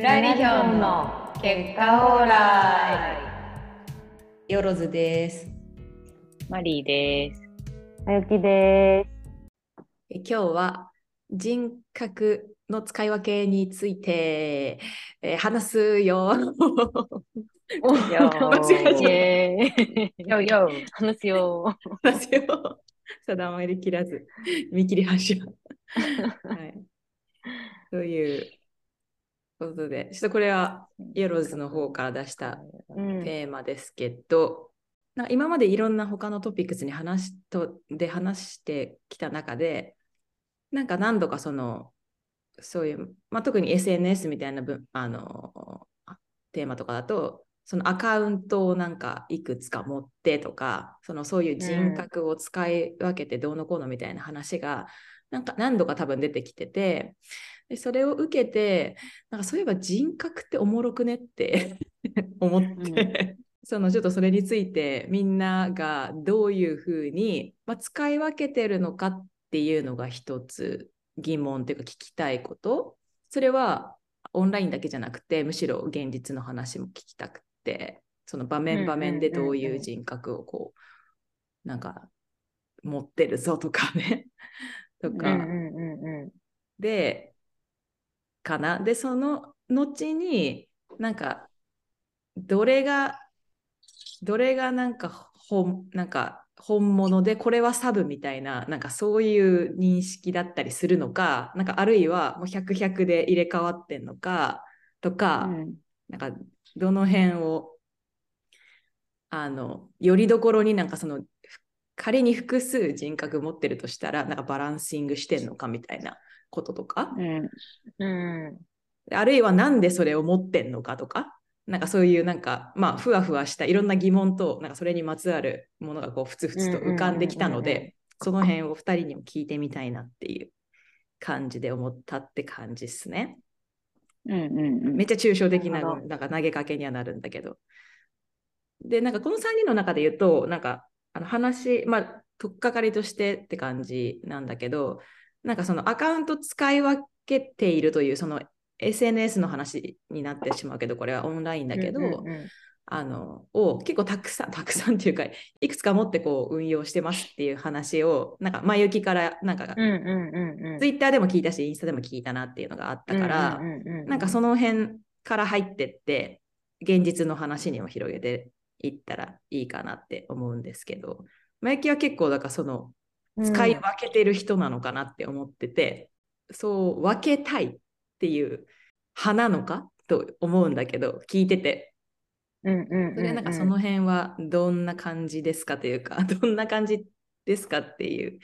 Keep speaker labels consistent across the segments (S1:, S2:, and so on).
S1: プラリヒョンの結果オーライ
S2: よろずです。
S3: マリーです。
S4: あゆきで
S2: え今日は人格の使い分けについて、えー話すよ。
S3: お。
S2: よ
S3: よ、話すよ。
S2: 話すよ。定まりきらず、見切り発車。はい。ということで、ちょっとこれはイエローズの方から出した
S3: うん。
S2: テーマですけど、なんか今までいろんな他のトピックスに話しとで話してきた中で、なんか何度かその、そういう、まあ、特に SNS みたいな分あのテーマとかだと、そのアカウントをなんかいくつか持ってとか、そのそういう人格を使い分けてどうのこうのみたいな話が、なんか何度か多分出てきてて、でそれを受けて、なんかそういえば人格っておもろくねって 思って、そのちょっとそれについてみんながどういうふうに、まあ、使い分けてるのかっていうのが一つ疑問っていうか聞きたいこと。それはオンラインだけじゃなくてむしろ現実の話も聞きたくてその場面場面でどういう人格をこうなんか持ってるぞとかね。とか、で、かな。で、その後に、なんか、どれが、どれがなんか本、なんか本物で、これはサブみたいな、なんかそういう認識だったりするのか、なんかあるいはもう100、100で入れ替わってんのか、とか、
S3: ん。
S2: なんかどの辺をあのよりどころになんかその仮に複数人格持ってるとしたらなんかバランシングしてんのかみたいなこととか、
S3: うん。うん。
S2: あるいはなんでそれを持ってんのかとかなんかそういうなんかまあふわふわしたいろんな疑問となんかそれにまつわるものがこうふつふつと浮かんできたの
S3: うんうんうんうん
S2: でその辺を2人にも聞いてみたいなっていう感じで思ったって感じですね。
S3: うんうんうん。
S2: めっちゃ抽象的な
S3: な
S2: んか投げかけにはなるんだけど。で、なんかこの3人の中で言うと、なんかあの話、まあ、とっかかりとしてって感じなんだけど、なんかそのアカウント使い分けているという、その SNS の話になってしまうけど、これはオンラインだけど、
S3: うんうんうん
S2: あのを結構たくさん、たくさんっていうか、いくつか持ってこう運用してますっていう話を、なんか前行きから、なんか、
S3: うんうんうんうん。
S2: ツイッターでも聞いたし、インスタでも聞いたなっていうのがあったから、
S3: うんうんうんうん
S2: なんかその辺から入ってって、現実の話にも広げていったらいいかなって思うんですけど、マユキは結構、だからその、使い分けてる人なのかなって思ってて、そう分けたいっていう派なのかと思うんだけど、聞いてて、
S3: うんうんうんうん。
S2: それはなんかその辺はどんな感じですかというか、どんな感じですかっていう、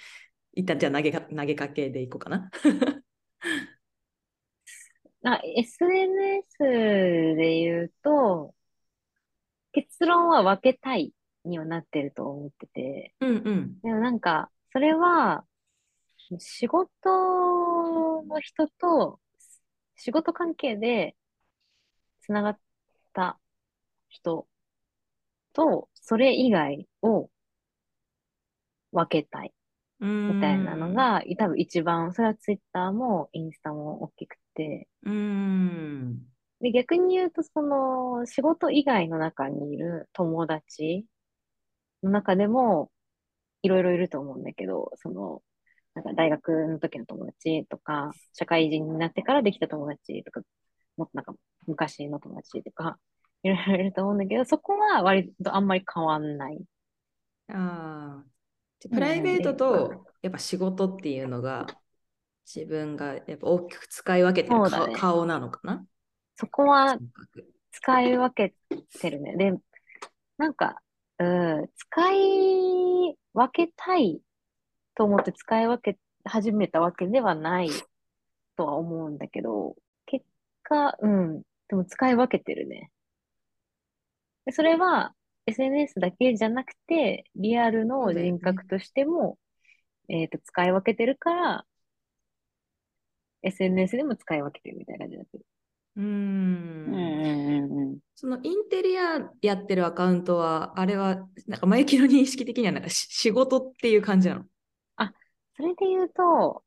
S2: 一旦じゃあ投げか投げかけでいこうかな。
S3: あ SNS で言うと、結論は分けたいにはなってると思ってて、
S2: うんうん。
S3: でもなんか、それは、仕事の人と、仕事関係でつながった人と、それ以外を分けたい
S2: み
S3: みたいなの、が、多分一番、それはツイッターもインスタも大きくて、
S2: うーん。
S3: で、逆に言うと、その、仕事以外の中にいる友達の中でも、いろいろいると思うんだけど、その、なんか大学の時の友達とか、社会人になってからできた友達とか、もっとなんか昔の友達とか、いろいろいると思うんだけど、そこは割とあんまり変わんない。
S2: ああ。プライベートとやっぱ仕事っていうのが自分がやっぱ大きく使い分けてる顔,、
S3: ね
S2: 顔なのかな？
S3: そこは使い分けてるね。で、なんか、うん、使い分けたいと思って使い分け始めたわけではないとは思うんだけど、結果、うん、でも使い分けてるね。でそれは SNS だけじゃなくて、リアルの人格としても、えっと、使い分けてるから、SNS でも使い分けてるみたいな感じになってる。
S2: うーん
S3: うんうんうん。
S2: そのインテリアやってるアカウントはあれはなんか前行きの認識的にはなんかし仕事っていう感じなの？
S3: それで言うと、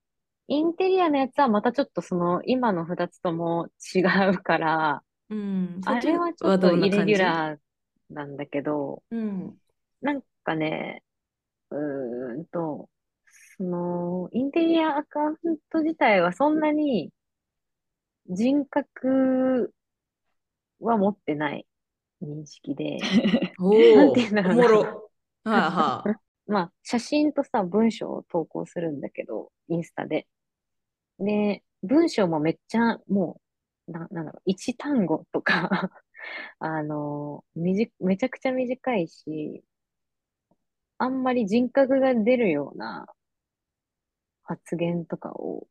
S3: インテリアのやつはまたちょっとその今の2つとも違うから、
S2: うん。
S3: あれはちょっとイレギュラーなんだけど、
S2: ー。うん。
S3: なんかね、うーんと、その、インテリアアカウント自体はそんなに人格は持ってない認識で、
S2: お
S3: なん
S2: お
S3: ていうんだろうな
S2: おもろ。はいはい。
S3: まあ、写真とさ、文章を投稿するんだけど、インスタで。で、文章もめっちゃ、もう、な、なんだろう、一単語とか、あの、みじ、めちゃくちゃ短いし、あんまり人格が出るような発言とかを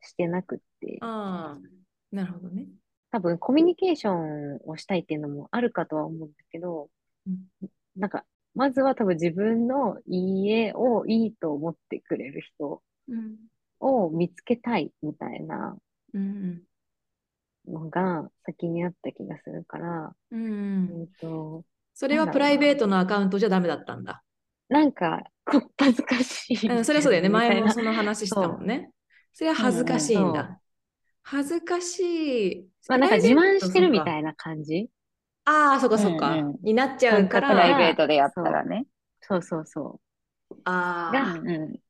S3: してなくって、
S2: ああ、なるほどね。
S3: 多分コミュニケーションをしたいっていうのもあるかとは思うんだけど
S2: うん、
S3: なんか、まずは多分自分の家をいいと思ってくれる人
S2: うん。
S3: を見つけたいみたいな
S2: うん
S3: のが先にあった気がするから、
S2: うん。
S3: と、
S2: それはプライベートのアカウントじゃダメだったんだ。
S3: なんか、こっ恥ずかしい。
S2: うん、それはそうだよね。前もその話したもんね。それは恥ずかしいんだ。恥ずかしい。
S3: まあなんか自慢してるみ
S2: い。
S3: たいな感じ？
S2: ああ、そっかそっか。
S4: うんうん
S2: になっちゃうか
S3: なん
S4: プライ
S2: ら。
S4: ベートでやったらね。
S3: そうそうそ
S2: あ
S3: が
S4: うんうん。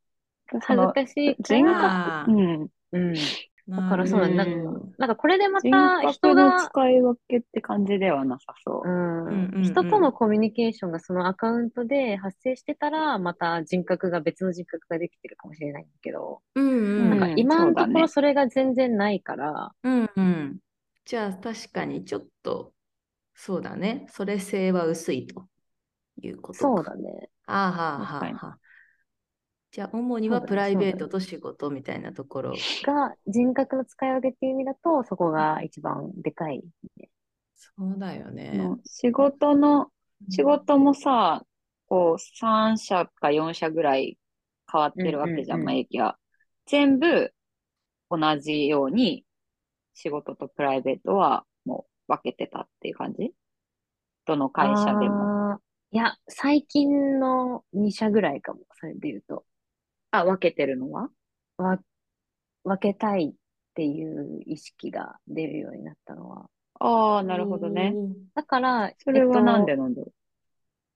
S3: う。
S4: そ
S3: 恥ず
S4: の
S3: かしいか
S4: 人
S3: ら、
S4: うん。
S3: うん。
S2: だ
S3: だからそうなんだ。
S2: ね
S3: なんかこれでま
S4: 人
S3: た人
S4: 格の
S3: が、
S4: 使い分けって感じではなさそうう。
S3: ん
S2: うんうん
S3: 人とのコミュニケーションがそのアカウントで発生してたら、また人格が別の人格ができてるかもしれないんだけど、
S2: うんうん。
S3: なんか今のところ
S4: そ
S3: れが全然ないから、
S2: うんうん。じゃあ確かにちょっと、そうだね。それ性は薄いということか。
S3: そうだね。
S2: ああはあは
S4: 確かに
S2: あはあ。じゃあ主にはプライベートと仕事みたいなところ。
S3: が人格の使い分けっていう意味だと、そこが一番でかい。
S2: そうだよね。
S4: の仕事の、仕事もさ、こう、3社か4社ぐらい変わってるわけじゃん、まあ、駅は。全部同じように仕事とプライベートはもう分けてたっていう感じ？どの会社でも。
S3: いや、最近の2社ぐらいかも、それで言うと。
S4: あ、分けてるのは？
S3: わ、分けたいっていう意識が出るようになったのは。
S4: ああ、なるほどね。
S3: だから、
S4: それはなんで
S3: えっと
S4: なんだろ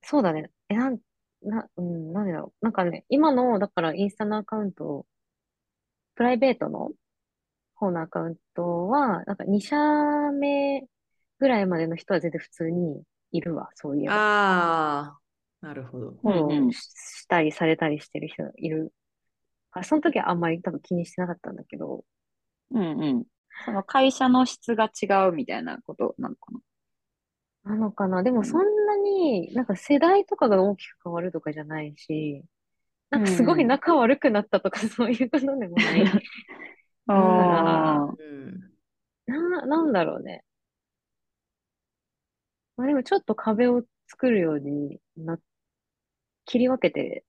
S3: そうだね。え、なん、な、うん、なんでだろう。なんかね、今の、だからインスタのアカウント、プライベートの方のアカウントは、なんか2社目ぐらいまでの人は全然普通にいるわ、そういえば。
S2: ああ、なるほど。
S3: フォローししたりされたりしてる人いる。あ、その時はあんまり多分気にしてなかったんだけど、
S4: う。うんうん。その会社の質が違うみたいなことなのかな？
S3: なのかな？でもそんなに、なんか世代とかが大きく変わるとかじゃないし、なんかすごい仲悪くなったとか そういうことでもない。
S4: ああ。
S2: うん。
S3: な、なんだろうね。まあでもちょっと壁を作るようにな、切り分けて、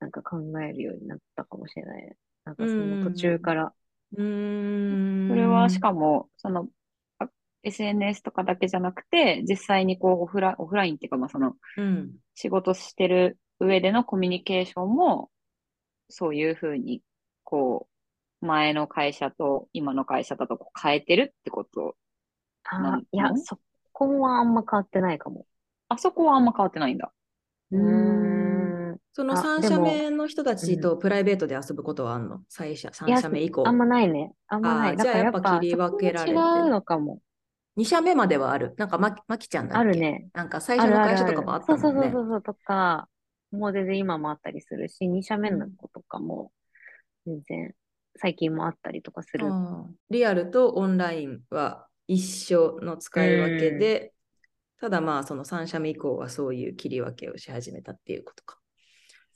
S3: なんか考えるようになったかもしれないね。なんかその途中から。
S2: うーん。
S4: それはしかも、その、あ SNS とかだけじゃなくて、実際にこうオフラ、オフラインっていうか、まあその、
S2: うん。
S4: 仕事してる上でのコミュニケーションも、そういうふうに、こう、前の会社と今の会社だとこう変えてるってこと。
S3: いや、
S4: の
S3: そこはあんま変わってないかも。
S4: あそこはあんま変わってないんだ。
S3: うーん。
S2: その
S3: あ
S2: 3
S3: でも
S2: 社目の人たちとプライベートで遊ぶことはあんの？最初、3社目以降。
S3: あんまないね。あんまない。
S2: じゃあやっぱ切り分けられて
S3: 違うのかも。
S2: 2社目まではある。なんかま、まきちゃんだっけ？
S3: あるね。
S2: なんか最初の会社とかもあった
S3: そう
S2: もんね。
S3: そうそうそうとか、もう全然今もあったりするし、2社目の子とかも全然最近もあったりとかする。
S2: リアルとオンラインは一緒の使い分けで、ただまあその3社目以降はそういう切り分けをし始めたっていうことか。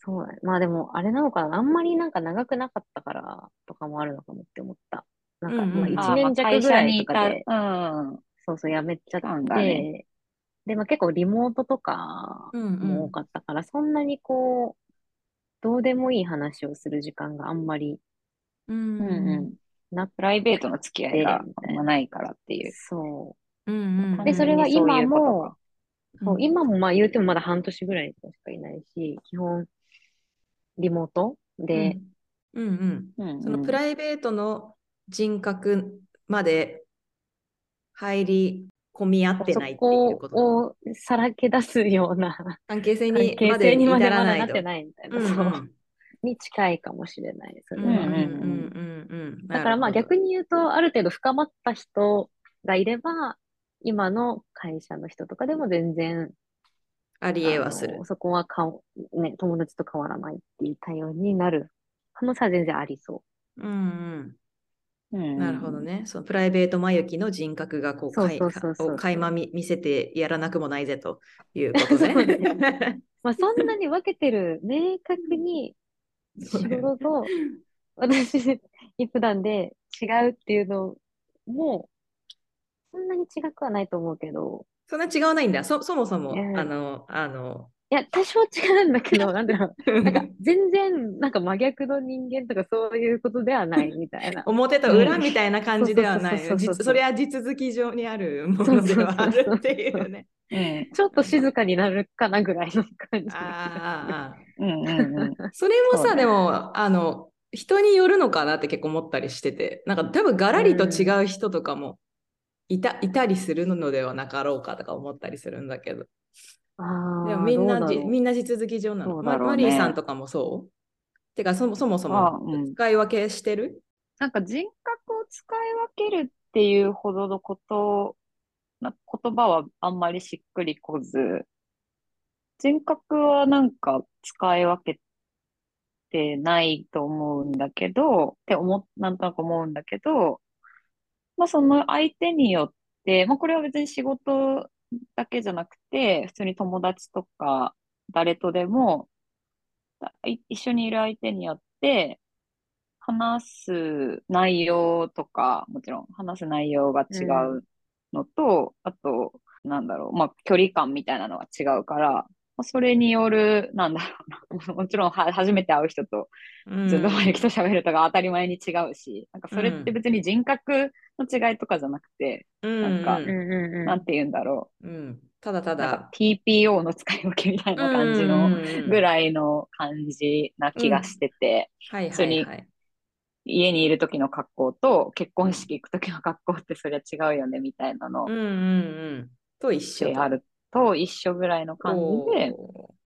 S3: そうだね。まあでも、あれなのかな。あんまりなんか長くなかったからとかもあるのかもって思った。なんか、
S2: うんうん
S3: まあ
S4: あ
S3: 1年弱ぐらいとかで、
S4: まあ会社にいた、
S3: そうそう、辞めちゃって、
S4: ね
S3: で、まあ結構リモートとか
S2: うんうん
S3: も多かったから、そんなにこう、どうでもいい話をする時間があんまり
S2: うん
S4: うん。うんうん。
S3: なく
S4: プライベートの付き合いがないからっていう。
S3: そ
S2: うんうんうん
S3: でそれは今も今もまあ言うてもまだ半年ぐらいしかいないし、基本リモート？で
S2: うんうん。
S4: うんうん
S2: そのプライベートの人格まで入り込み合って
S3: そ
S2: ないっていう
S3: こ
S2: こと。
S3: をさらけ出すような
S2: 関係性
S3: 関
S2: に
S3: 係
S2: まで至らな
S3: いって。ないみたいな、
S2: うんうん
S3: そうに近いかもしれないですね。
S2: うんうんうん
S4: うん
S2: うん。
S3: だからまあ逆に言うと、ある程度深まった人がいれば、今の会社の人とかでも全然、
S2: ありえはする。
S3: そこはかん、ね、友達と変わらないっていう対応になる可能性は全然ありそ
S2: うんうん。
S4: うん
S2: なるほどね。そのプライベートまゆきの人格がこう、かいを垣間見見せてやらなくもないぜということ
S3: そうね。まあそんなに分けてる、明確に仕事と私に 普段で違うっていうのも、そんなに違くはないと思うけど、
S2: そんな違わないんだ。そそもそも、あの、あの、
S3: いや、多少違うんだけど、なんだろう。なんか全然なんか真逆の人間とかそういうことではない みたいな。
S2: 表と裏みたいな感じではない。
S3: そうそうそうそうそう
S2: 実それは地続き上にあるものではあるっていうね。
S4: うん
S3: ちょっと静かになるかなぐらいの感じ。
S2: あーあー、あ
S4: うんうんうん
S2: ーそれもさ、
S4: そうね
S2: でも、あの、人によるのかなって結構思ったりしてて、なんか多分ガラリと違う人とかもいた,、いたりするのではなかろうかとか思ったりするんだけど。
S3: あ
S2: でもみんなじみんな地続き上なの。
S4: ね。
S2: マリーさんとかもそう？てかそもそもそ
S4: あ
S2: も
S4: うん。
S2: 使い分けしてる？
S4: なんか人格を使い分けるっていうほどのこと、な言葉はあんまりしっくりこず、人格はなんか使い分けてないと思うんだけど、って思っ、なんとなく思うんだけど、まあその相手によって、まあこれは別に仕事だけじゃなくて、普通に友達とか誰とでも、一緒にいる相手によって、話す内容とか、もちろん話す内容が違うのと、あと、なんだろう、まあ、距離感みたいなのが違うから、それによる、なんだろうな、もちろんは初めて会う人とずっと前にと喋るとか当たり前に違うし、なんかそれって別に人格の違いとかじゃなくて、なんか。なんて言うんだろ
S2: う。ん、ただただ。
S4: TPO の使い分けみたいな感じのぐ
S2: い。
S4: らいの感じな気がしてて、
S2: はい
S4: 普通に
S2: はいはい。
S4: 家にいる時の格好と結婚式行く時の格好ってそりゃ違うよねみたいなの
S2: うんうんうん。と一緒
S4: あると一緒ぐらいの感じで、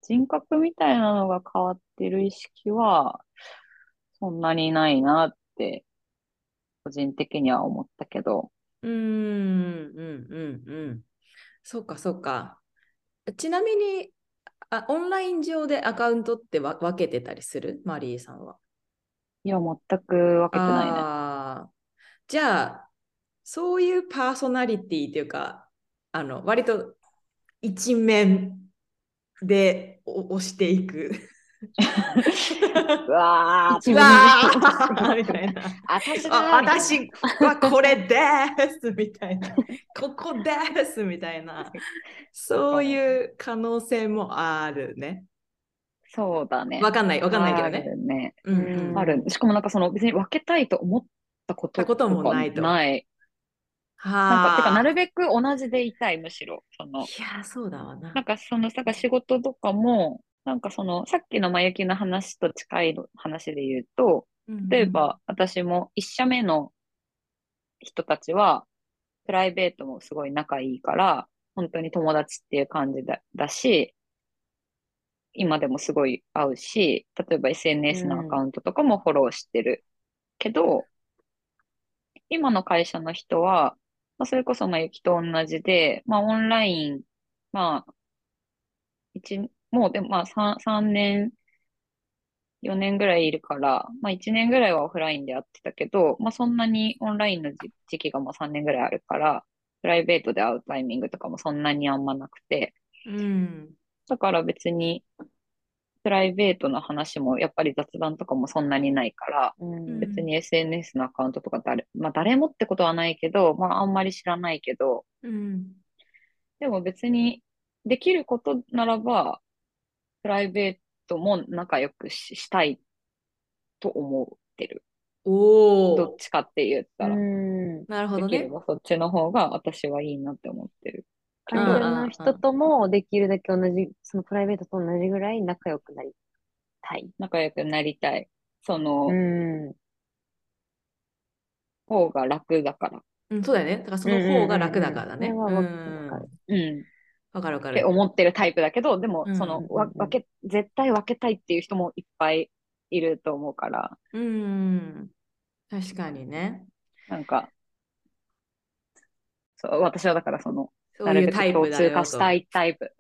S4: 人格みたいなのが変わってる意識はそんなにないなって個人的には思ったけど、
S2: うーんうんうんうん。そうかそうか。ちなみにあ、オンライン上でアカウントってわ分けてたりする？マリーさんは。
S4: いや、全く分けてないね。
S2: じゃあ、そういうパーソナリティっていうか、あの、割と一面でお押していく。
S4: う わー、
S2: わーみたいな。
S4: 私
S2: はこれですみたいな。ここですみたいな。そういう可能性もあるね。
S4: そうだね。
S2: わかんない、わかんないけど
S4: あ
S2: ね。
S4: るね。
S2: うん
S3: うん
S4: ある。しかもなんかその別に分けたいと思ったこと
S2: ともないと
S4: かない。なん
S2: は
S4: か、てか、な
S2: あ。
S4: るべく同じでいたい、むしろ。その、
S2: いや、そうだわな
S4: なん。かその、だから仕事とかも、なんかその、さっきのまゆきの話と近いの話で言うと、例えば私も一社目の人たちは、プライベートもすごい仲いいから、本当に友達っていう感じだだし、今でもすごい会うし、例えば SNS のアカウントとかもフォローしてるけど、今の会社の人は、まあ、それこそまゆきと同じで、まあオンライン、まあ、一、もうでもまあ3、三年、4年ぐらいいるから、まあ1年ぐらいはオフラインでやってたけど、まあそんなにオンラインの時時期がもう3年ぐらいあるから、プライベートで会うタイミングとかもそんなにあんまなくて、
S2: うん。
S4: だから別に、プライベートの話もやっぱり雑談とかもそんなにないから、
S3: うん
S4: 別に SNS のアカウントとか誰、まあ誰もってことはないけど、まああんまり知らないけど、
S2: うん。
S4: でも別にできることならば、プライベートも仲良くししたいと思ってる。
S2: おお。
S4: どっちかって言ったら。
S3: うん
S2: なるほどね。
S4: できればそっちの方が私はいいなって思ってる。
S3: 会社の人ともできるだけ同じ、そのプライベートと同じぐらい仲良くなりたい。
S4: 仲良くなりたい。その、
S3: うん。
S4: 方が楽だから。
S2: うん、そうだよね。だからその方が楽だからね。
S3: うんうんうんうんそれはわかる
S4: うん。
S2: わかるわかる。
S4: って思ってるタイプだけど、でも
S2: うんうん、
S4: その、
S3: うん
S4: わ分け、絶対分けたいっていう人もいっぱいいると思うから、
S2: うん。確かにね。
S4: なんか、そう、私はだからその、
S2: そういうタイプ
S4: 共通
S2: だよと。
S4: 化したいタイプ、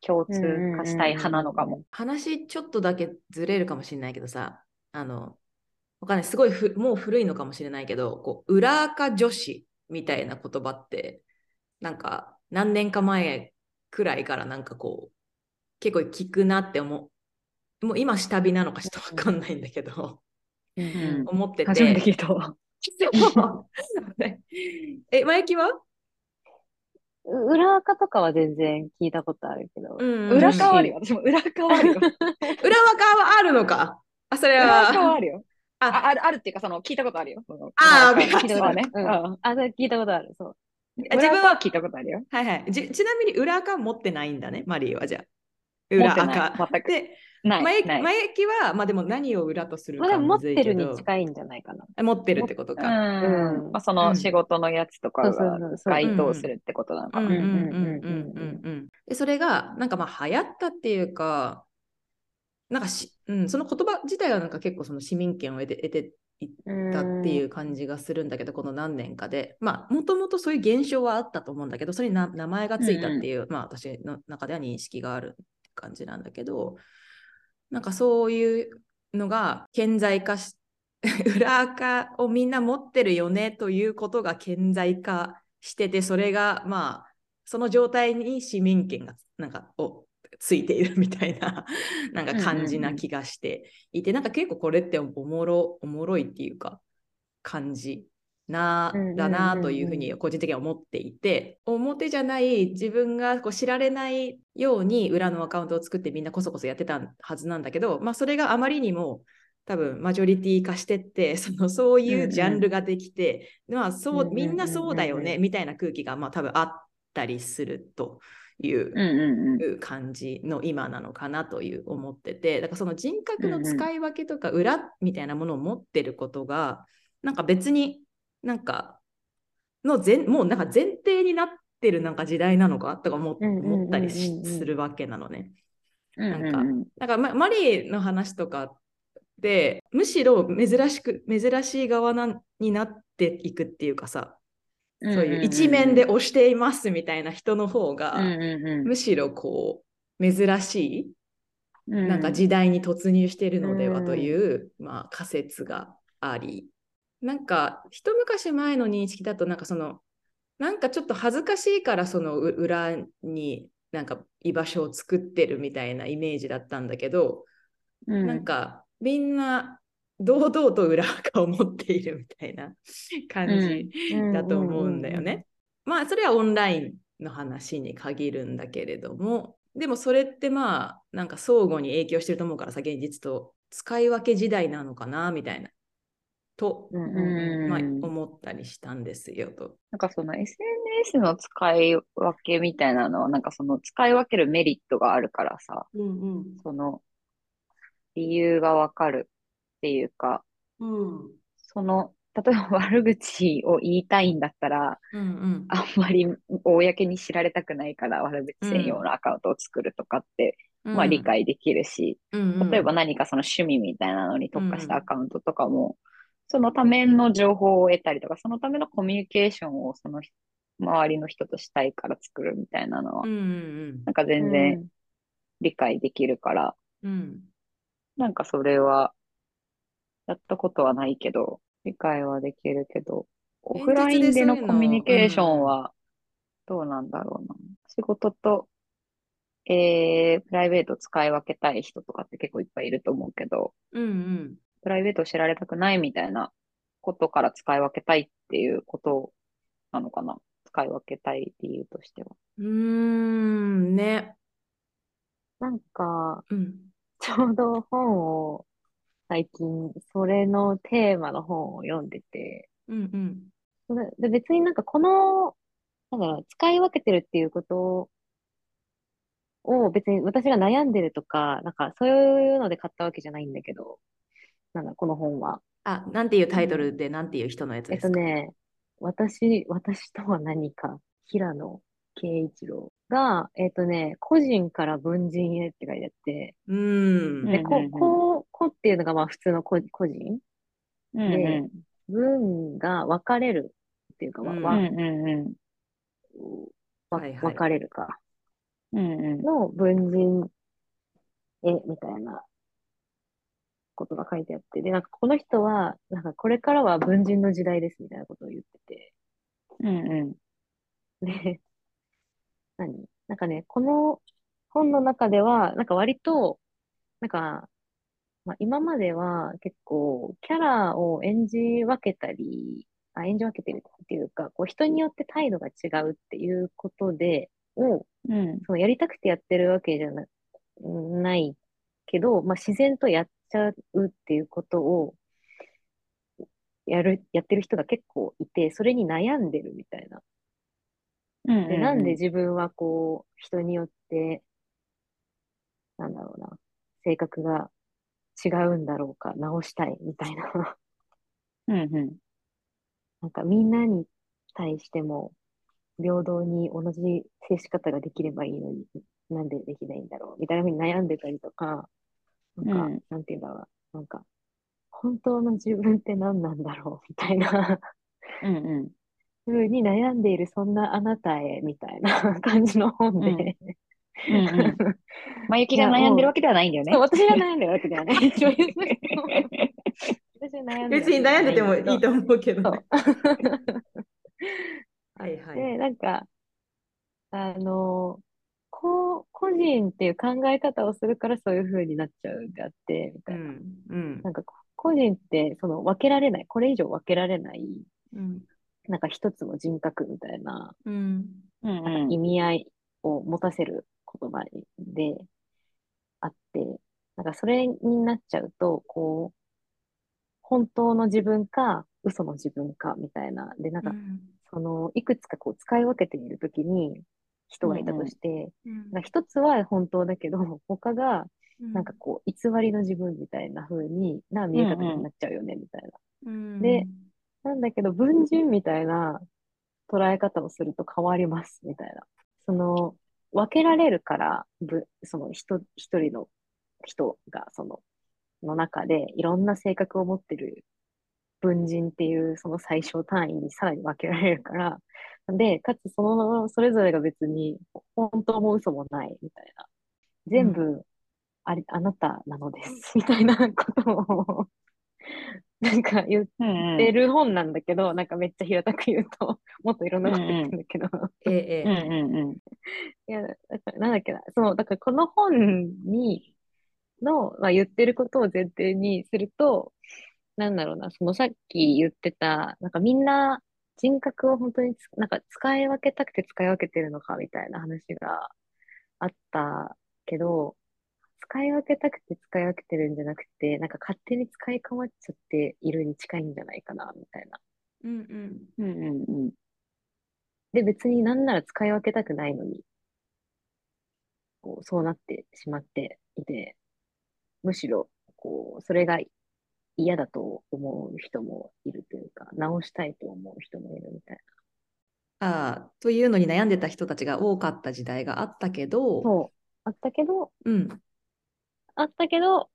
S4: 共通化したい派なのかも。
S2: 話ちょっとだけずれるかもしれないけどさ、あの、わかんない。すごいふもう古いのかもしれないけど、こう、裏垢女子みたいな言葉って、なんか何年か前くらいからなんかこう、結構聞くなって思う。もう今下火なのかちょっとわかんないんだけど、
S3: うん
S4: うん
S2: 思ってて。
S4: 初めて聞いたわ。
S2: え、前木は？
S3: 裏垢とかは全然聞いたことあるけど。
S2: うん
S4: 裏側はあるよ。私も裏側はあるよ。
S2: 裏垢はあるのかあ、それ
S4: 裏側は
S2: は。
S4: あるよ。
S2: あ
S4: あ、ある、あるっていうか、その、聞いたことあるよ。
S2: あー
S4: 裏側
S3: 聞いたことある
S4: ね。
S3: うん
S4: うん
S3: あ、それ聞いたことある。そう。
S2: 自分は
S4: 聞いたことあるよ。
S2: はいはい。じちなみに裏垢持ってないんだね、マリーはじゃあ。
S4: 持
S2: 裏
S4: ってない
S2: 垢。
S4: 全く。
S2: 前前駅は、まあでも何を裏とするか
S3: でも持ってるに近いんじゃないかな。
S2: 持ってるってことか。
S3: うん。
S4: まあその仕事のやつとかが該当するってことなのかな。
S2: それがなんかまあ流行ったっていうか、なんかし、うん、その言葉自体はなんか結構その市民権を得て得ていったっていう感じがするんだけど、この何年かで。まあ、もともとそういう現象はあったと思うんだけど、それに名前がついたっていう、うん。うん、まあ私の中では認識がある感じなんだけど、なんかそういうのが顕在化し、裏垢をみんな持ってるよねということが顕在化してて、それがまあ、その状態に市民権がなんかをついているみたいな なんか感じな気がしていて、なんか結構これっておもろおもろいっていうか感じ。な
S3: うんうんうんうん。
S2: だなというふうに個人的には思っていて表じゃない自分がこう知られないように裏のアカウントを作ってみんなこそこそやってたはずなんだけど、まあ、それがあまりにも多分マジョリティ化してって そのそういうジャンルができて、まあそうみんなそうだよねみたいな空気がまあ多分あったりすると。いう感じの今なのかなという思っててだからその人格の使い分けとか裏みたいなものを持ってることがなんか別になんかの前もうなんか前提になってるなんか時代なのかとか思ったりしするわけなのね。
S4: うん
S2: なんか
S4: うん。
S2: かマリーの話とかでむしろ珍しく珍しい側なになっていくっていうかさそういう一面で推していますみたいな人の方が、むしろこう珍しい
S4: うん
S2: なんか時代に突入しているのではという、まあ、仮説がありなんか一昔前の認識だとなんかそのなんかちょっと恥ずかしいからそのう裏になんか居場所を作ってるみたいなイメージだったんだけど、
S4: うん。
S2: なんかみんな堂々と裏垢を持っているみたいな 感じだと思うんだよね。まあそれはオンラインの話に限るんだけれどもでもそれってまあなんか相互に影響してると思うからさ現実と使い分け時代なのかなみたいなと、
S3: うんうん
S4: うん。
S2: まあ、思ったりしたんですよと。
S4: なんかその SNS の使い分けみたいなのは、なんかその使い分けるメリットがあるからさ、
S1: うん
S4: その理由がわかるっていうか、
S1: うん。うん。
S4: その、例えば悪口を言いたいんだったら、
S2: うんうん。
S4: あんまり公に知られたくないから悪口専用のアカウントを作るとかって、まあ理、解できるし、
S2: うんうん。
S4: 例えば何かその趣味みたいなのに特化したアカウントとかも、そのための情報を得たりとか、そのためのコミュニケーションをその人周りの人としたいから作るみたいなのは
S2: うん、うん
S4: なんか全然理解できるから、
S2: うん。うん
S4: なんかそれは、やったことはないけど、理解はできるけど、オフラインでのコミュニケーションは、どうなんだろうな。仕事と、えー、プライベート使い分けたい人とかって結構いっぱいいると思うけど、
S2: うんうん
S4: プライベートを知られたくないみたいなことから使い分けたいっていうことなのかな。使い分けたい理由としては。
S2: うーんね。
S3: なんか、
S2: うん
S3: ちょうど本を、最近、それのテーマの本を読んでて、
S2: うんうん
S3: それで別になんかこの、なんだろう、使い分けてるっていうことを別に私が悩んでるとか、なんかそういうので買ったわけじゃないんだけど、なんだ、この本は。
S2: あ、なんていうタイトルで、なんていう人のやつ
S3: えっ
S2: ですか？
S3: とね、私、私とは何か、平野啓一郎が、えっとね、個人から文人へって書いてあって、
S2: うん。
S3: で、ここ、こっていうのがまあ普通の個個人
S4: うんうん。
S3: 文が分かれるっていうか、わ
S2: うん
S3: わ
S4: うんうんうん。
S3: わ
S2: はいはい
S3: 分かれるか。
S4: うんうん。
S3: の文人へみたいなことが書いてあって、で、なんかこの人は、なんかこれからは文人の時代ですみたいなことを言ってて、
S4: うんうん。
S3: で、何？なんかね、この本の中では、なんか割と、なんか、まあ、今までは結構キャラを演じ分けたり、あ、演じ分けてるっていうか、こう人によって態度が違うっていうことで、を、
S4: うん。
S3: そのやりたくてやってるわけじゃな、ないけど、まあ、自然とやっちゃうっていうことを、やる、やってる人が結構いて、それに悩んでるみたいな。
S4: うん
S3: で、なんで自分はこう、人によって、なんだろうな、性格が違うんだろうか、直したいみたいな。
S4: うんうん。
S3: なんかみんなに対しても、平等に同じ接し方ができればいいのに、なんでできないんだろうみたいなふうに悩んでたりとか、なんか、
S4: うん
S3: なんていうんだろうな、なんか、本当の自分って何なんだろうみたいな
S4: うんうん。
S3: ふうに悩んでいる、そんなあなたへ、みたいな 感じの本で、
S4: うんうんうん。まゆきが悩んでるわけではないんだよね
S3: そう、。私が悩んでるわけではない。私は悩んでる
S2: 別に悩んでてもいいと
S3: 思
S2: 思うけどね。はいはい。
S3: で、なんか、あの、こう、個人っていう考え方をするからそういう風になっちゃうんであって、みたいな。
S2: うん。うん
S3: なんか、個人って、その分けられない、これ以上分けられない、
S2: うん。なん
S3: か一つの人格みたいな、
S2: うん。
S4: うん
S3: なんか意味合いを持たせる言葉であって、なんかそれになっちゃうと、こう、本当の自分か、嘘の自分か、みたいな。で、なんか、その、いくつかこう使い分けているときに、人がいたとして、なんか一つは本当だけど、他が、なんかこう、偽りの自分みたいな風にな見え方になっちゃうよね、みたいな。
S2: うん、
S3: でなんだけど、文人みたいな捉え方をすると変わります、みたいな。その、分けられるから、ぶその人、一人の人が、その、の中で、いろんな性格を持ってる文人っていう、その最小単位にさらに分けられるから、で、かつその、それぞれが別に、本当も嘘もない、みたいな。全部、あれ、あなたなのです、みたいなことを、なんか言っ
S4: うん
S3: てる本なんだけど、なんかめっちゃ平たく言うと、もっといろんなこと言ってるんだけど、
S2: えええ
S4: うん
S2: え
S4: うん。うん。
S3: いや、だからなんだっけな、そう、だからこの本に、の、まあ、言ってることを前提にすると、なんだろうな、そのさっき言ってた、なんかみんな人格を本当につなんか使い分けたくて使い分けてるのかみたいな話があったけど、使い分けたくて使い分けてるんじゃなくて、なんか勝手に使いかまっちゃっているに近いんじゃないかな、みたいな。
S2: うんうん
S4: うんうんうん。
S3: で、別になんなら使い分けたくないのに、こう、そうなってしまっていて、むしろ、こう、それが嫌だと思う人もいるというか、直したいと思う人もいるみたい
S2: ああというのに悩んでた人たちが多かった時代があったけ
S3: な。
S2: ど、
S3: そう。あったけど、
S2: うん、
S3: あったけど、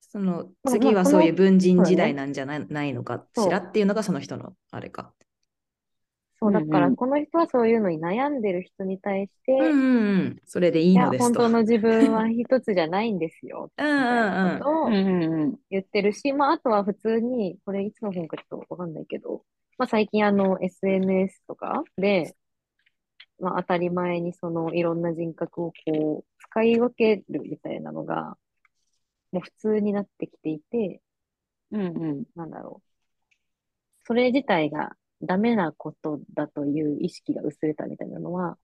S2: その
S3: まあ
S2: 次はそういう文人時代なんじゃない,、ないのかしらっていうのがその人のあれか。
S3: そう、だからこの人はそういうのに悩んでる人に対して、
S2: うんうんうん、それでいいのですと。
S3: 本当の自分は一つじゃないんですよ、みいなことを。言ってるし、まあ、あとは普通に、これいつの本かちょっとわかんないけど、まあ、最近あの SNS とかで、まあ、当たり前にそのいろんな人格をこう、使い分けるみたいなのが、もう普通になってきていて、
S4: うんうん。
S3: なんだろう。それ自体がダメなことだという意識が薄れたみたいなのは、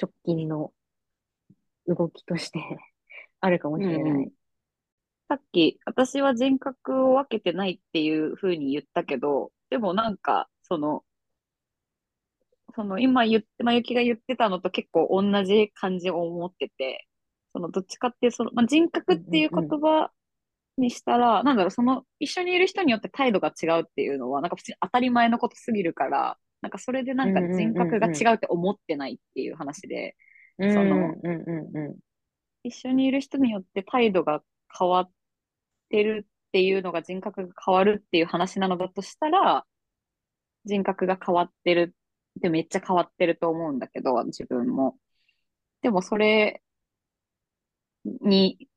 S3: 直近の動きとして あるかもしれない。
S4: うんさっき、私は人格を分けてないっていうふうに言ったけど、でもなんか、その、その今言って、まゆきが言ってたのと結構同じ感じを思ってて、そのどっちかっていう、その、まあ、人格っていう言葉にしたら、なんだろう、その一緒にいる人によって態度が違うっていうのは、なんか普通に当たり前のことすぎるから、なんかそれでなんか人格が違うって思ってないっていう話で、その一緒にいる人によって態度が変わってるっていうのが人格が変わるっていう話なのだとしたら、人格が変わってるってめっちゃ変わってると思うんだけど、自分も。でもそれに、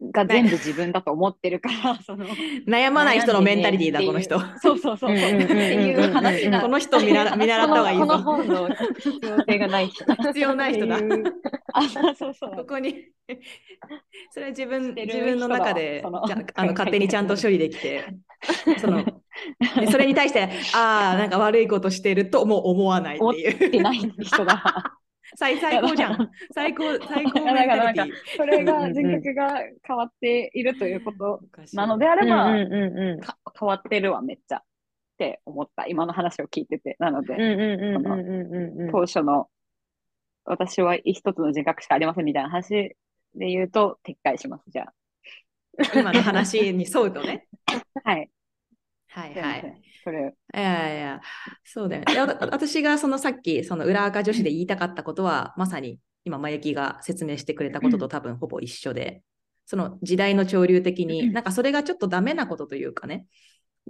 S4: が全部自分だと思ってるから、その、
S2: 悩まない人のメンタリティーだ、
S4: 悩
S2: この人。
S4: そうそうそう。っていう話な
S2: この人見習見習った方がいい
S3: この
S2: ぞ。
S3: 本の必要性がない人。
S2: 必要ない人だ。
S4: あ、そうそうそ
S2: こ
S4: う。
S2: こに、それは自分自分の中であの勝手にちゃんと処理できて、そのでそれに対して、ああ、なんか悪いことしてるともう思わないってい。
S4: 思ってないう人だ。
S2: 最 最高じゃん。最高、最高メンタリティー。
S4: それが人格が変わっているということなのであれば、
S3: うんうんうん
S4: か変わってるわ、めっちゃ。って思った。今の話を聞いてて。なので、当初の私は一つの人格しかありませんみたいな話で言うと、撤回します、じゃ
S2: 今の話に沿うとね。
S4: あ。はい。
S2: はいはい。
S4: それ、
S2: いやいや、そうだよね。私がそのさっき、その裏垢女子で言いたかったことは、まさに今、まゆきが説明してくれたことと多分ほぼ一緒で、その時代の潮流的に、なんかそれがちょっとダメなことというかね、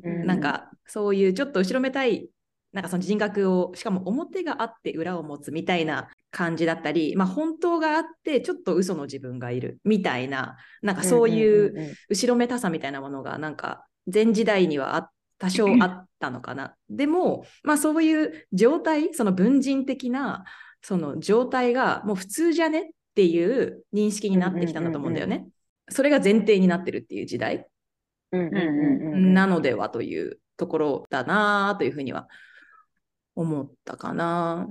S3: うん。
S2: なんかそういうちょっと後ろめたい、なんかその人格を、しかも表があって裏を持つみたいな感じだったり、まあ本当があってちょっと嘘の自分がいるみたいな、なんかそういう後ろめたさみたいなものがなんか前時代にはあ多少あったのかな。でも、まあそういう状態、その文人的なその状態がもう普通じゃねっていう認識になってきたんだと思うんだよね。それが前提になってるっていう時代なのではというところだなというふうには思ったかな。